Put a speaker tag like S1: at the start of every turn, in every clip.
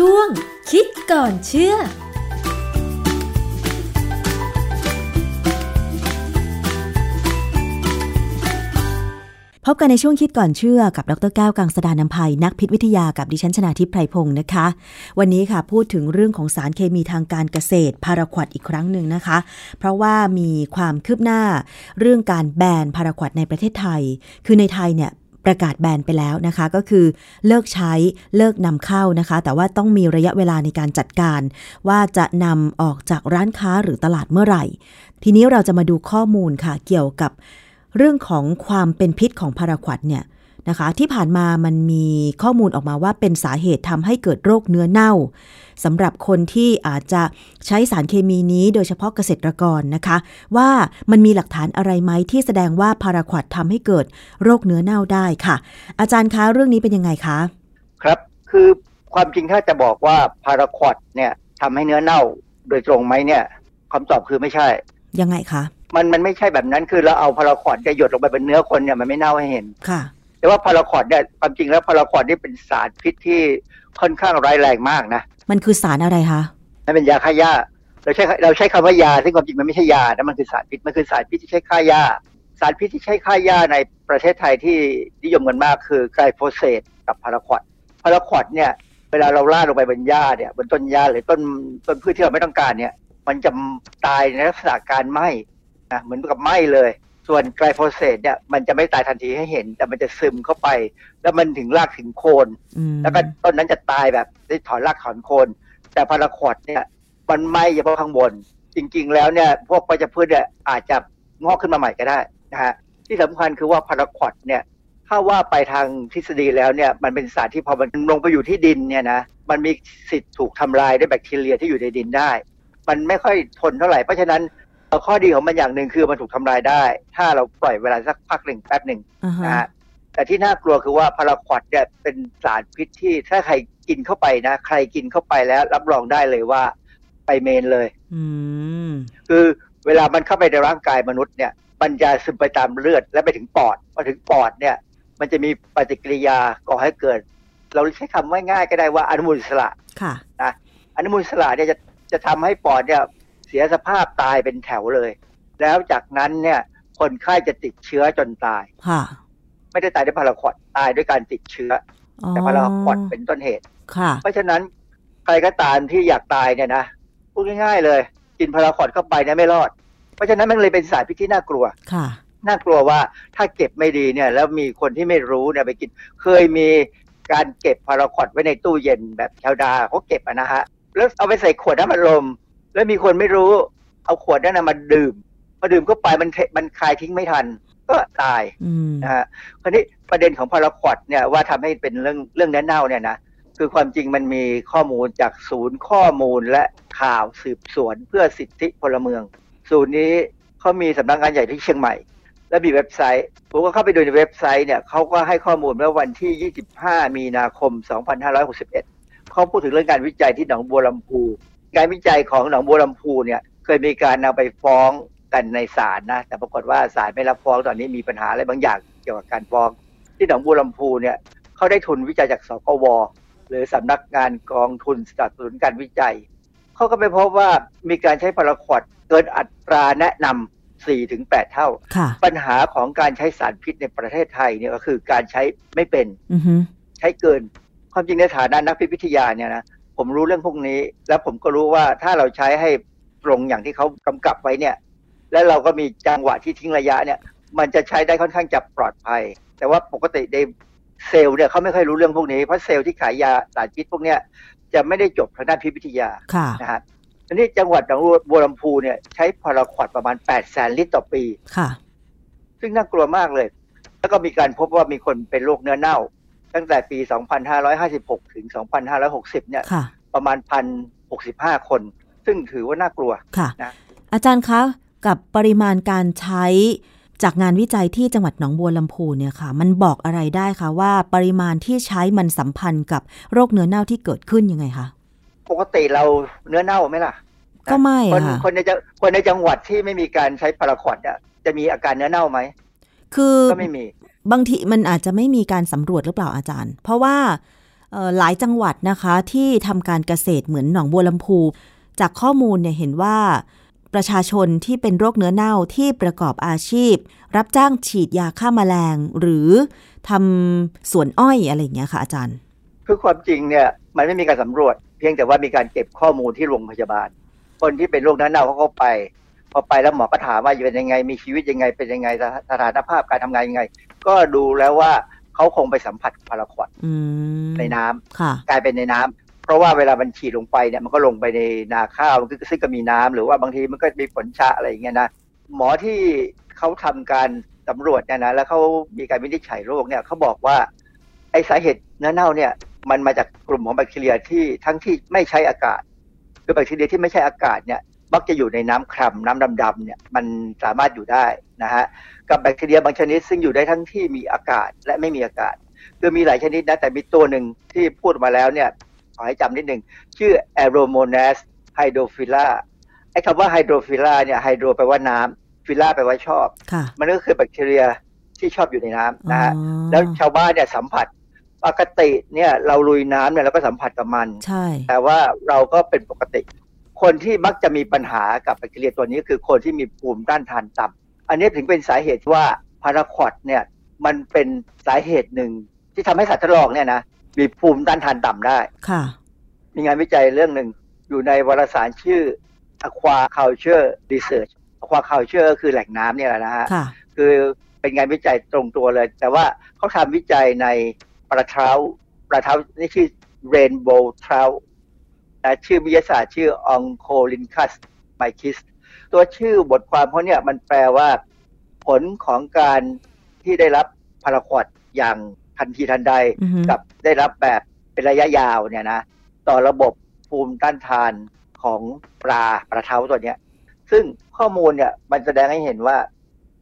S1: ช่วง คิดก่อนเชื่อ
S2: พบกันในช่วงคิดก่อนเชื่อกับ ดรแก้วกังสดานนภัยนักพิษวิทยากับดิฉันชนาทิพไพรพงศ์นะคะ วันนี้ค่ะพูดถึงเรื่องของสารเคมีทางการเกษตรพาราควดอีกครั้งหนึ่งนะคะ เพราะว่ามีความคืบหน้าเรื่องการแบนพาราควดในประเทศไทย คือในไทยเนี่ย ประกาศแบนไปแล้วนะคะ ก็คือเลิกใช้เลิกนำเข้านะคะ แต่ว่าต้องมีระยะเวลาในการจัดการ ว่าจะนำออกจากร้านค้าหรือตลาดเมื่อไหร่ ทีนี้เราจะมาดูข้อมูลค่ะเกี่ยวกับเรื่องของความเป็นพิษของพาราควดเนี่ย นะคะ ที่ผ่านมามันมีข้อมูลออกมาว่าเป็นสาเหตุทำให้เกิดโรคเนื้อเน่าสำหรับคนที่อาจจะใช้สารเคมีนี้โดยเฉพาะเกษตรกรนะคะ ว่ามันมีหลักฐานอะไรไหมที่แสดงว่าพาราควดทำให้เกิดโรคเนื้อเน่าได้ค่ะ อาจารย์คะเรื่องนี้เป็นยังไงคะ
S3: ครับคือความจริงถ้าจะบอกว่าพาราควดเนี่ยทำให้เนื้อเน่าโดยตรงไหมเนี่ยคำตอบคือไม่ใช่
S2: ยังไงคะ
S3: มันมันไม่ใช่แบบนั้นคือเราเอาพาราควดจะหยดลงไปบนเนื้อคนเนี่ยมันไม่เน่าให้เห็น
S2: ค่ะ
S3: แต่ว่าพาราควดเนี่ยความจริงแล้วพาราควดนี่เป็นสารพิษที่ค่อนข้างร้ายแรงมากนะ
S2: มันคือสารอะไรคะ
S3: นั่นเป็นยาฆ่าหญ้าเราใช้เราใช้คำว่ายาซึ่งความจริงมันไม่ใช่ยานะมันคือสารพิษมันคือสารพิษที่ใช้ฆ่าหญ้าสารพิษที่ใช้ฆ่าหญ้าในประเทศไทยที่นิยมกันมากคือไกลโฟเสตกับพาราควดพาราควดเนี่ยเวลาเราล่าดลงไปบนหญ้าเนี่ยบนต้นหญ้าหรือต้นต้นพืชที่เราไม่ต้องการเนี่ย มันจะตายในลักษณะการไหม้นะเหมือนกับไหม้เลย ส่วนไกลโฟเสตเนี่ยมันจะไม่ตายทันทีให้เห็น แต่มันจะซึมเข้าไป แล้วมันถึงรากถึงโคน
S2: อืม
S3: แล้วก็ต้นนั้นจะตายแบบได้ถอนรากถอนโคน แต่พาราควดเนี่ยมันไหม้เฉพาะข้างบน จริง ๆ แล้วเนี่ยพวกวัชพืชเนี่ยอาจจะงอกขึ้นมาใหม่ก็ได้นะฮะที่สำคัญคือว่าพาราควดเนี่ยถ้าว่าไปทางทฤษฎีแล้วเนี่ยมันเป็นสารที่พอมันลงไปอยู่ที่ดินเนี่ยนะมันมีสิทธิ์ถูกทำลายด้วยแบคทีเรียที่อยู่ในดินได้ มันไม่ค่อยทนเท่าไหร่เพราะฉะนั้น ข้อดีของมันอย่างหนึ่งคือมันถูกทำลายได้ ถ้าเราปล่อยเวลาสักพักหนึ่งแป๊บหนึ่ง
S2: อ่าฮะ
S3: นะฮะแต่ที่น่ากลัวคือว่าพาราควดเนี่ยเป็นสารพิษที่ถ้าใครกินเข้าไปนะ ใครกินเข้าไปแล้ว รับรองได้เลยว่าไปเมนเลย
S2: อืม
S3: คือเวลามันเข้าไปในร่างกายมนุษย์เนี่ย มันจะซึมไปตามเลือดและไปถึงปอดพอถึงปอดเนี่ย มันจะมีปฏิกิริยาก่อให้เกิด เราใช้คำว่าง่ายๆก็ได้ว่าอนุมูลอิสระ
S2: ค่ะ
S3: อนุมูลอิสระเนี่ยจะจะทำให้ปอดเนี่ยเสียสภาพตายเป็นแถวเลย แล้วจากนั้นเนี่ยคนไข้จะติดเชื้อจนตาย
S2: ค่ะ
S3: ไม่ได้ตายด้วยพาราควดตายด้วยการติดเชื้อ
S2: อ๋อ
S3: แต่พาราควดเป็นต้นเหตุ
S2: ค่ะ
S3: เพราะฉะนั้นใครก็ตามที่อยากตายเนี่ยนะพูดง่ายๆเลย กินพาราควดเข้าไปเนี่ยไม่รอด เพราะฉะนั้นมันเลยเป็นสารพิษที่น่ากลัว
S2: ค่ะ
S3: น่ากลัวว่าถ้าเก็บไม่ดีเนี่ย แล้วมีคนที่ไม่รู้เนี่ยไปกิน เคยมีการเก็บพาราควดไว้ในตู้เย็นแบบชาวดาเขาเก็บอะนะฮะแล้วเอาไปใส่ขวดน้ำอัดลม แล้วมีคนไม่รู้ เอาขวดนั้นนะมาดื่มพอดื่มเข้าไปมันเทมันคายทิ้งไม่ทัน ก็ตาย
S2: อืม
S3: นะฮะคราวนี้ประเด็นของพาราควดเนี่ยว่าทำให้เป็นเรื่องเรื่องเนื้อเน่าเนี่ยนะคือความจริงมันมีข้อมูลจากศูนย์ข้อมูลและข่าวสืบสวนเพื่อสิทธิพลเมือง ศูนย์นี้เขามีสำนักงานใหญ่ที่เชียงใหม่ และมีเว็บไซต์ ผมก็เข้าไปดูในเว็บไซต์เนี่ยเขาก็ให้ข้อมูลเมื่อวันที่ 25 มีนาคม 2561เขาพูดถึงเรื่องการวิจัยที่หนองบัวลำพู การวิจัยของหนองบัวลำพูเนี่ยเคยมีการนำไปฟ้องกันในศาลนะ แต่ปรากฏว่าศาลไม่รับฟ้องตอนนี้มีปัญหาอะไรบางอย่างเกี่ยวกับการฟ้อง ที่หนองบัวลำพูเนี่ยเขาได้ทุนวิจัยจากสกวหรือสำนักงานกองทุนสนับสนุนการวิจัยเขาก็ไปพบว่ามีการใช้พาราควดเกินอัตราแนะนำ4ถึง8เท่า
S2: ค่ะ
S3: ปัญหาของการใช้สารพิษในประเทศไทยเนี่ยก็คือการใช้ไม่เป็น
S2: อือฮึ
S3: ใช้เกินความจริงในฐานะนักพิษวิทยาเนี่ยนะ ผมรู้เรื่องพวกนี้ แล้วผมก็รู้ว่าถ้าเราใช้ให้ตรงอย่างที่เขากำกับไว้เนี่ย แล้วเราก็มีจังหวะที่ทิ้งระยะเนี่ย มันจะใช้ได้ค่อนข้างจะปลอดภัย แต่ว่าปกติในเซลล์เนี่ยเขาไม่ค่อยรู้เรื่องพวกนี้เพราะเซลล์ที่ขายยาสารพิษพวกเนี้ยจะไม่ได้จบทางด้านพิษวิทยา
S2: ค่ะ
S3: นะฮะทีนี้จังหวัดหนองบัวลำพูเนี่ยใช้พาราควดประมาณ8แสนลิตรต่อปี
S2: ค่ะ
S3: ซึ่งน่ากลัวมากเลย แล้วก็มีการพบว่ามีคนเป็นโรคเนื้อเน่า ตั้งแต่ปี 2556 ถึง 2560 เนี่ย
S2: ค่ะ
S3: ประมาณ 1,065 คน ซึ่งถือว่าน่ากลัว
S2: ค่ะ
S3: นะ
S2: อาจารย์คะ กับปริมาณการใช้จากงานวิจัยที่จังหวัดหนองบัวลำพูเนี่ยค่ะ มันบอกอะไรได้คะว่าปริมาณที่ใช้มันสัมพันธ์กับโรคเนื้อเน่าที่เกิดขึ้นยังไงคะ
S3: ปกติเราเนื้อเน่าไหมล่ะ
S2: ก็ไม่
S3: คน
S2: ค่ะ
S3: คนในจังคนในจังหวัดที่ไม่มีการใช้พาราควดเนี่ยจะมีอาการเนื้อเน่าไหม
S2: คือ
S3: ก็ไม่มี
S2: บางทีมันอาจจะไม่มีการสำรวจหรือเปล่าอาจารย์ เพราะว่าหลายจังหวัดนะคะที่ทำการเกษตรเหมือนหนองบัวลำพู จากข้อมูลเนี่ยเห็นว่าประชาชนที่เป็นโรคเนื้อเน่าที่ประกอบอาชีพ รับจ้างฉีดยาฆ่าแมลง หรือทำสวนอ้อยอะไรอย่างเงี้ยค่ะอาจารย์
S3: คือความจริงเนี่ยมันไม่มีการสำรวจ เพียงแต่ว่ามีการเก็บข้อมูลที่โรงพยาบาล คนที่เป็นโรคเนั้นเน่าเขาก็ไป พอไปแล้วหมอก็ถามว่าเป็นยังไงมีชีวิตยังไงเป็นยังไงสถานภาพการทำงานยังไง ก็ดูแล้วว่าเขาคงไปสัมผัสพาราควอด
S2: อืม
S3: ในน้ำ
S2: ค่ะ
S3: กลายเป็นในน้ำเพราะว่าเวลามันฉีดลงไปเนี่ยมันก็ลงไปในนาข้าวมันก็ซึ่งก็มีน้ำหรือว่าบางทีมันก็มีผลชะอะไรอย่างเงี้ยนะหมอที่เขาทำการสำรวจเนี่ยนะแล้วเขามีการวินิจฉัยโรคเนี่ยเขาบอกว่าไอสาเหตุเนื้อเน่าเนี่ย มันมาจากกลุ่มของแบคทีเรียที่ทั้งที่ไม่ใช้อากาศคือแบคทีเรียที่ไม่ใช่อากาศเนี่ย มักจะอยู่ในน้ำคร่ำน้ำดำๆเนี่ยมันสามารถอยู่ได้นะฮะกับแบคทีเรียบางชนิดซึ่งอยู่ได้ทั้งที่มีอากาศและไม่มีอากาศคือมีหลายชนิดนะแต่มีตัวหนึ่งที่พูดมาแล้วเนี่ยขอให้จำนิดหนึ่งชื่อ Aeromonas hydrophila ไอ้คำว่า hydrophila เนี่ย hydro แปลว่าน้ำ phila แปลว่าชอบ
S2: ค่ะ
S3: มันก็คือแบคทีเรียที่ชอบอยู่ในน้ำนะฮะ
S2: อ๋อ
S3: แล้วชาวบ้านเนี่ยสัมผัสปกติเนี่ยเราลุยน้ำเนี่ยเราก็สัมผัสกับมัน
S2: ใช่
S3: แต่ว่าเราก็เป็นปกติ คนที่มักจะมีปัญหากับแบคทีเรียตัวนี้คือคนที่มีภูมิต้านทานต่ำอันนี้ถึงเป็นสาเหตุว่าพาราควอดเนี่ยมันเป็นสาเหตุหนึ่งที่ทำให้สัตว์ทดลองเนี่ยนะมีภูมิต้านทานต่ำได้
S2: ค่ะ
S3: มีงานวิจัยเรื่องหนึ่งอยู่ในวารสารชื่อ Aquaculture Research Aquaculture ก็คือแหล่งน้ำเนี่ยแหละนะฮะ
S2: ค่ะ
S3: คือเป็นงานวิจัยตรงตัวเลย แต่ว่าเขาทำวิจัยในปลาเท้าปลาเท้านี่ชื่อ Rainbow Trout นะชื่อวิทยาศาสตร์ชื่อ Oncolyncus mycis ตัวชื่อบทความเขาเนี่ยมันแปลว่า ผลของการที่ได้รับพาราควอดอย่างทันทีทันใด
S2: อือฮึ
S3: กับได้รับแบบเป็นระยะยาวเนี่ยนะ ต่อระบบภูมิต้านทานของปลาปลาเท้าตัวเนี้ย ซึ่งข้อมูลเนี่ยมันแสดงให้เห็นว่า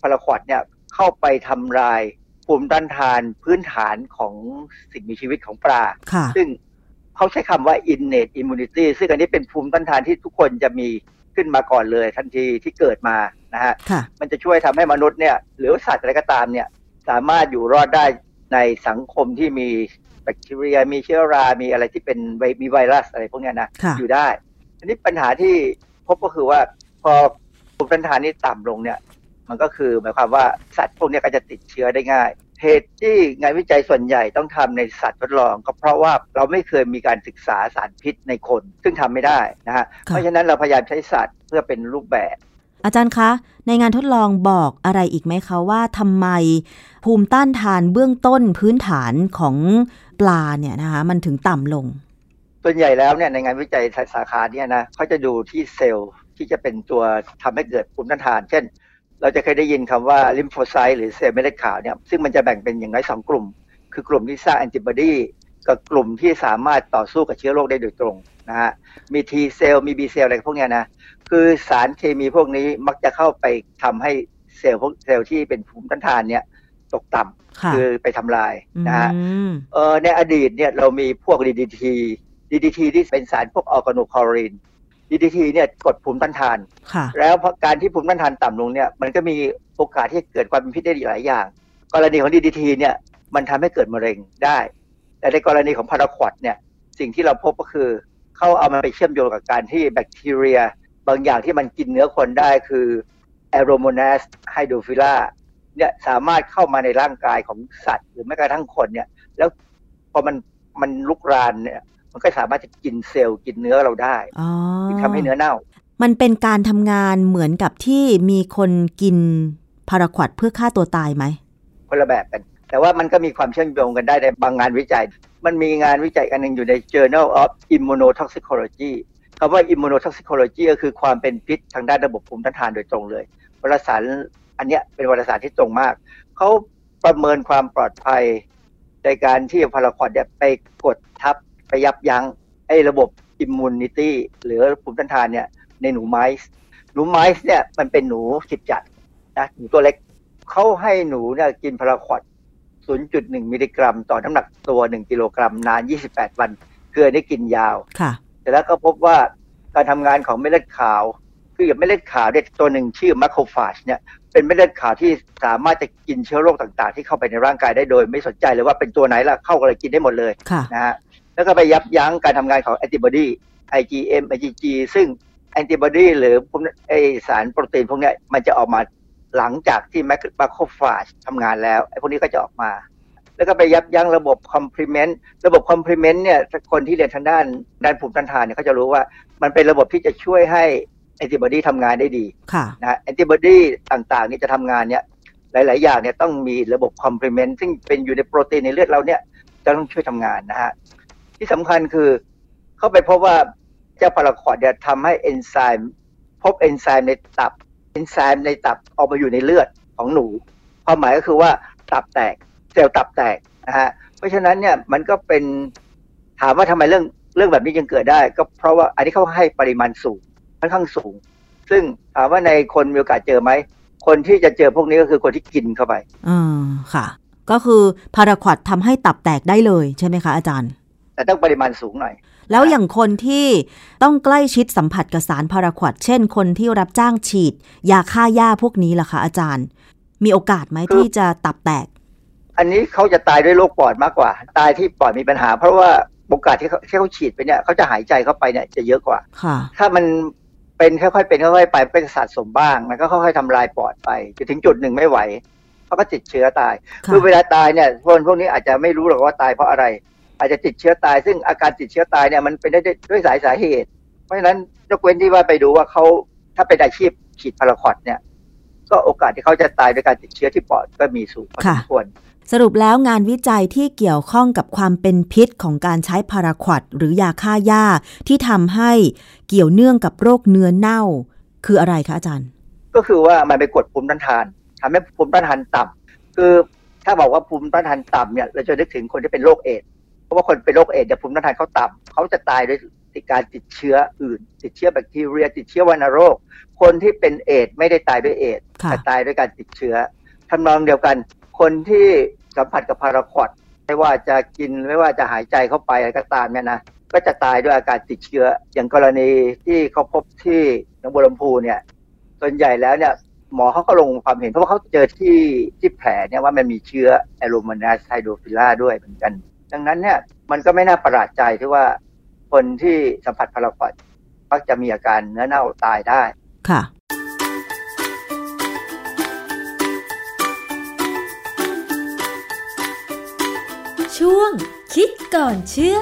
S3: พาราควอดเนี่ยเข้าไปทำลายภูมิต้านทานพื้นฐานของสิ่งมีชีวิตของปลา
S2: ค่ะ
S3: ซึ่ง เขาใช้คำว่า innate immunity ซึ่งอันนี้เป็นภูมิต้านทานที่ทุกคนจะมีขึ้นมาก่อนเลย ทันทีที่เกิดมานะฮะ
S2: ค่ะ
S3: มันจะช่วยทำให้มนุษย์เนี่ยหรือว่าสัตว์อะไรก็ตามเนี่ยสามารถอยู่รอดได้ในสังคมที่มีแบคทีเรีย มีเชื้อรา มีอะไรที่เป็นไวมีไวรัสอะไรพวกเนี้ยนะ
S2: ค่ะ
S3: อยู่ได้ทีนี้ปัญหาที่พบก็คือว่าพอภูมิต้านทานนี่ต่ำลงเนี่ย มันก็คือหมายความว่าสัตว์พวกเนี้ยก็จะติดเชื้อได้ง่าย เหตุที่งานวิจัยส่วนใหญ่ต้องทำในสัตว์ทดลอง ก็เพราะว่าเราไม่เคยมีการศึกษาสารพิษในคน ซึ่งทำไม่ได้นะฮะเพราะฉะนั้นเราพยายามใช้สัตว์เพื่อเป็นรูปแบบ
S2: อาจารย์คะ ในงานทดลองบอกอะไรอีกไหมคะว่าทำไมภูมิต้านทานเบื้องต้นพื้นฐานของปลาเนี่ยนะคะมันถึงต่ำลง
S3: ส่วนใหญ่แล้วเนี่ยในงานวิจัยสาขาเนี่ยนะเขาจะดูที่เซลล์ที่จะเป็นตัวทำให้เกิดภูมิต้านทาน เช่น เราจะเคยได้ยินคำว่าลิมโฟไซต์หรือเซลล์เม็ดเลือดขาวเนี่ยซึ่งมันจะแบ่งเป็นอย่างน้อยสองกลุ่ม คือกลุ่มที่สร้างแอนติบอดีกับกลุ่มที่สามารถต่อสู้กับเชื้อโรคได้โดยตรงนะฮะมี T เซลล์มี B เซลล์อะไรพวกเนี้ยนะคือสารเคมีพวกนี้มักจะเข้าไปทำให้เซลล์พวกเซลล์ที่เป็นภูมิต้านทานเนี่ยตกต่ำ
S2: ค่ะ
S3: คือไปทำลายนะฮะ
S2: อืม
S3: เออในอดีตเนี่ยเรามีพวก DDT DDT ที่เป็นสารพวก organochlorine DDT เนี่ยกดภูมิต้านทาน
S2: ค่ะ
S3: แล้วเพราะการที่ภูมิต้านทานต่ำลงเนี่ยมันก็มีโอกาสที่จะเกิดความเป็นพิษได้หลายอย่าง กรณีของ DDT เนี่ยมันทำให้เกิดมะเร็งได้ แต่ในกรณีของพาราควอดเนี่ยสิ่งที่เราพบก็คือเขาเอามาไปเชื่อมโยงกับการที่แบคทีเรีย บางอย่างที่มันกินเนื้อคนได้คือ Aeromonas hydrophila เนี่ยสามารถเข้ามาในร่างกายของสัตว์ หรือแม้กระทั่งคนเนี่ยแล้วพอมันมันลุกรานเนี่ย มันก็สามารถจะกินเซลล์กินเนื้อเราได้
S2: อ๋อ
S3: ที่ทำให้เนื้อเน่า
S2: มันเป็นการทำงานเหมือนกับที่มีคนกินพาราควอตเพื่อฆ่าตัวตายไหม
S3: คนละแบบกันแต่ว่ามันก็มีความเชื่อมโยงกันได้ในบางงานวิจัย มันมีงานวิจัยอันหนึ่งอยู่ใน Journal of Immunotoxicology คำว่า Immunotoxicology ก็คือความเป็นพิษทางด้านระบบภูมิต้านทานโดยตรงเลยวารสารอันเนี้ยเป็นวารสารที่ตรงมาก เขาประเมินความปลอดภัยในการที่พาราควอตเนี่ยไปกดทับ ไปยับยั้งไอ้ระบบ immunity หรือภูมิต้านทานเนี่ยในหนูไม้หนูไม้เนี่ยมันเป็นหนูจิบจัดนะหนูตัวเล็กเขาให้หนูเนี่ยกินพาราควอด0.1 มิลลิกรัม ต่อน้ำหนักตัว 1 กิโลกรัม นาน 28 วัน เกลือได้กินยาว
S2: ค่ะ
S3: แต่แล้วก็พบว่าการทำงานของเม็ดเลือดขาว คืออย่างเม็ดเลือดขาวเนี่ยตัวหนึ่งชื่อมาโครฟาจเนี่ย เป็นเม็ดเลือดขาวที่สามารถจะกินเชื้อโรคต่างๆ ที่เข้าไปในร่างกายได้โดย ไม่สนใจเลยว่าเป็นตัวไหนละเข้าอะไรกินได้หมดเลย
S2: ค่ะ
S3: นะฮะ แล้วก็ไปยับยั้งการทำงานของแอนติบอดี IgM IgG ซึ่งแอนติบอดีหรือพวกไอสารโปรตีนพวกเนี้ยมันจะออกมาหลังจากที่ macrophage ทำงานแล้วไอพวกนี้ก็จะออกมา แล้วก็ไปยับยั้งระบบ complement ระบบ complement เนี่ยคนที่เรียนทางด้านด้านภูมิต้านทานเนี่ยเขาจะรู้ว่ามันเป็นระบบที่จะช่วยให้แอนติบอดีทำงานได้ดี
S2: ค่ะ
S3: นะแอนติบอดีต่างๆนี่จะทำงานเนี่ยหลาย ๆ อย่างเนี่ยต้องมีระบบ complement ซึ่งเป็นอยู่ในโปรตีนในเลือดเราเนี่ยจะต้องช่วยทำงานนะฮะ ที่สำคัญคือ เข้าไปพบว่าเจ้าพาราควอดเนี่ยทำให้เอนไซม์พบเอนไซม์ในตับเอนไซม์ในตับออกมาอยู่ในเลือดของหนู ความหมายก็คือว่าตับแตกเซลล์ตับแตกนะฮะเพราะฉะนั้นเนี่ยมันก็เป็นถามว่าทำไมเรื่องเรื่องแบบนี้ยังเกิดได้ ก็เพราะว่าอันนี้เขาให้ปริมาณสูงค่อนข้างสูง ซึ่งถามว่าในคนมีโอกาสเจอไหมคนที่จะเจอพวกนี้ก็คือคนที่กินเข้าไป
S2: อืมค่ะ ก็คือพาราควอดทำให้ตับแตกได้เลยใช่ไหมคะอาจารย์
S3: แต่ต้องปริมาณสูงหน่อย
S2: แล้วอย่างคนที่ต้องใกล้ชิดสัมผัสกับสารพาราควอดเช่น คนที่รับจ้างฉีด ยาฆ่าหญ้าพวกนี้ล่ะคะอาจารย์ มีโอกาสไหม
S3: คือ
S2: ที่จะตับแตก
S3: อันนี้เขาจะตายด้วยโรคปอดมากกว่า ตายที่ปอดมีปัญหา เพราะว่าโอกาสที่เขาที่เขาฉีดไปเนี่ยเขาจะหายใจเข้าไปเนี่ยจะเยอะกว่า
S2: ค่ะ
S3: ถ้ามันเป็นค่อยๆเป็นค่อยๆไปก็จะสะสมบ้าง มันก็ค่อยๆทำลายปอดไปจนถึงจุดหนึ่งไม่ไหวเขาก็ติดเชื้อตาย
S2: ค่ะ
S3: คือเวลาตายเนี่ยคนพวกนี้อาจจะไม่รู้หรอกว่าตายเพราะอะไร อาจจะติดเชื้อตาย ซึ่งอาการติดเชื้อตายเนี่ยมันเป็นได้ด้วยสายสาเหตุ เพราะฉะนั้นยกเว้นที่ว่าไปดูว่าเขาถ้าเป็นอาชีพฉีดพาราควอดเนี่ย ก็โอกาสที่เขาจะตายด้วยการติดเชื้อที่ปอดก็มีสูงพอสมควร
S2: สรุปแล้วงานวิจัยที่เกี่ยวข้องกับความเป็นพิษของการใช้พาราควอดหรือยาฆ่าหญ้าที่ทำให้เกี่ยวเนื่องกับโรคเนื้อเน่า คืออะไรคะอาจารย์
S3: ก็คือว่ามันไปกดภูมิต้านทานทำให้ภูมิต้านทานต่ำคือถ้าบอกว่าภูมิต้านทานต่ำเนี่ยเราจะนึกถึงคนที่เป็นโรคเอดส์เพ ราะว่าคนเป็นโรคเอดส์เนี่ยภูมิต้านทานเขาต่ำเขาจะตายด้วยการติดเชื้ออื่น ติดเชื้อแบคทีเรีย ติดเชื้อวัณโรค คนที่เป็นเอดส์ไม่ได้ตายด้วยเอดส์
S2: ค่ะ
S3: แต่ตายด้วยการติดเชื้อทำนองเดียวกัน คนที่สัมผัสกับพาราควอดไม่ว่าจะกินไม่ว่าจะหายใจเข้าไปอะไรก็ตามเนี่ยนะก็จะตายด้วยอาการติดเชื้อ อย่างกรณีที่เขาพบที่หนองบัวลำพูเนี่ยส่วนใหญ่แล้วเนี่ยหมอเขาก็ลงความเห็นเพราะว่าเขาเจอที่ที่แผลเนี่ยว่ามันมีเชื้อแอโรมานัสไฮโดรฟิล่าด้วยเหมือนกัน ดังนั้นเนี่ยมันก็ไม่น่าประหลาดใจที่ว่าคนที่สัมผัสพาราควอดมักจะมีอาการเนื้อเน่าตายได้
S2: ค่ะ
S1: ช่วงคิดก่อนเชื่อ